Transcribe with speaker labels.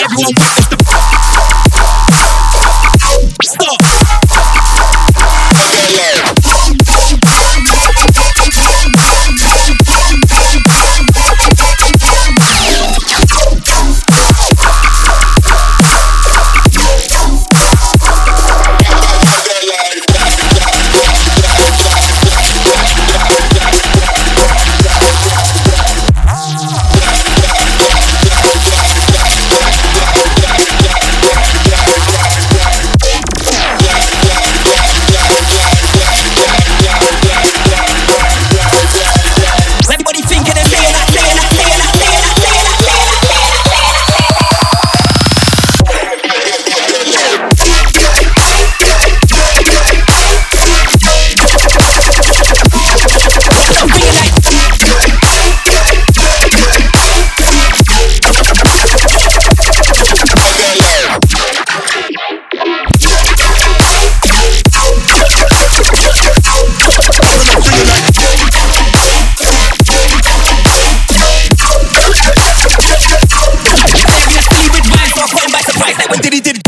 Speaker 1: everyone. he did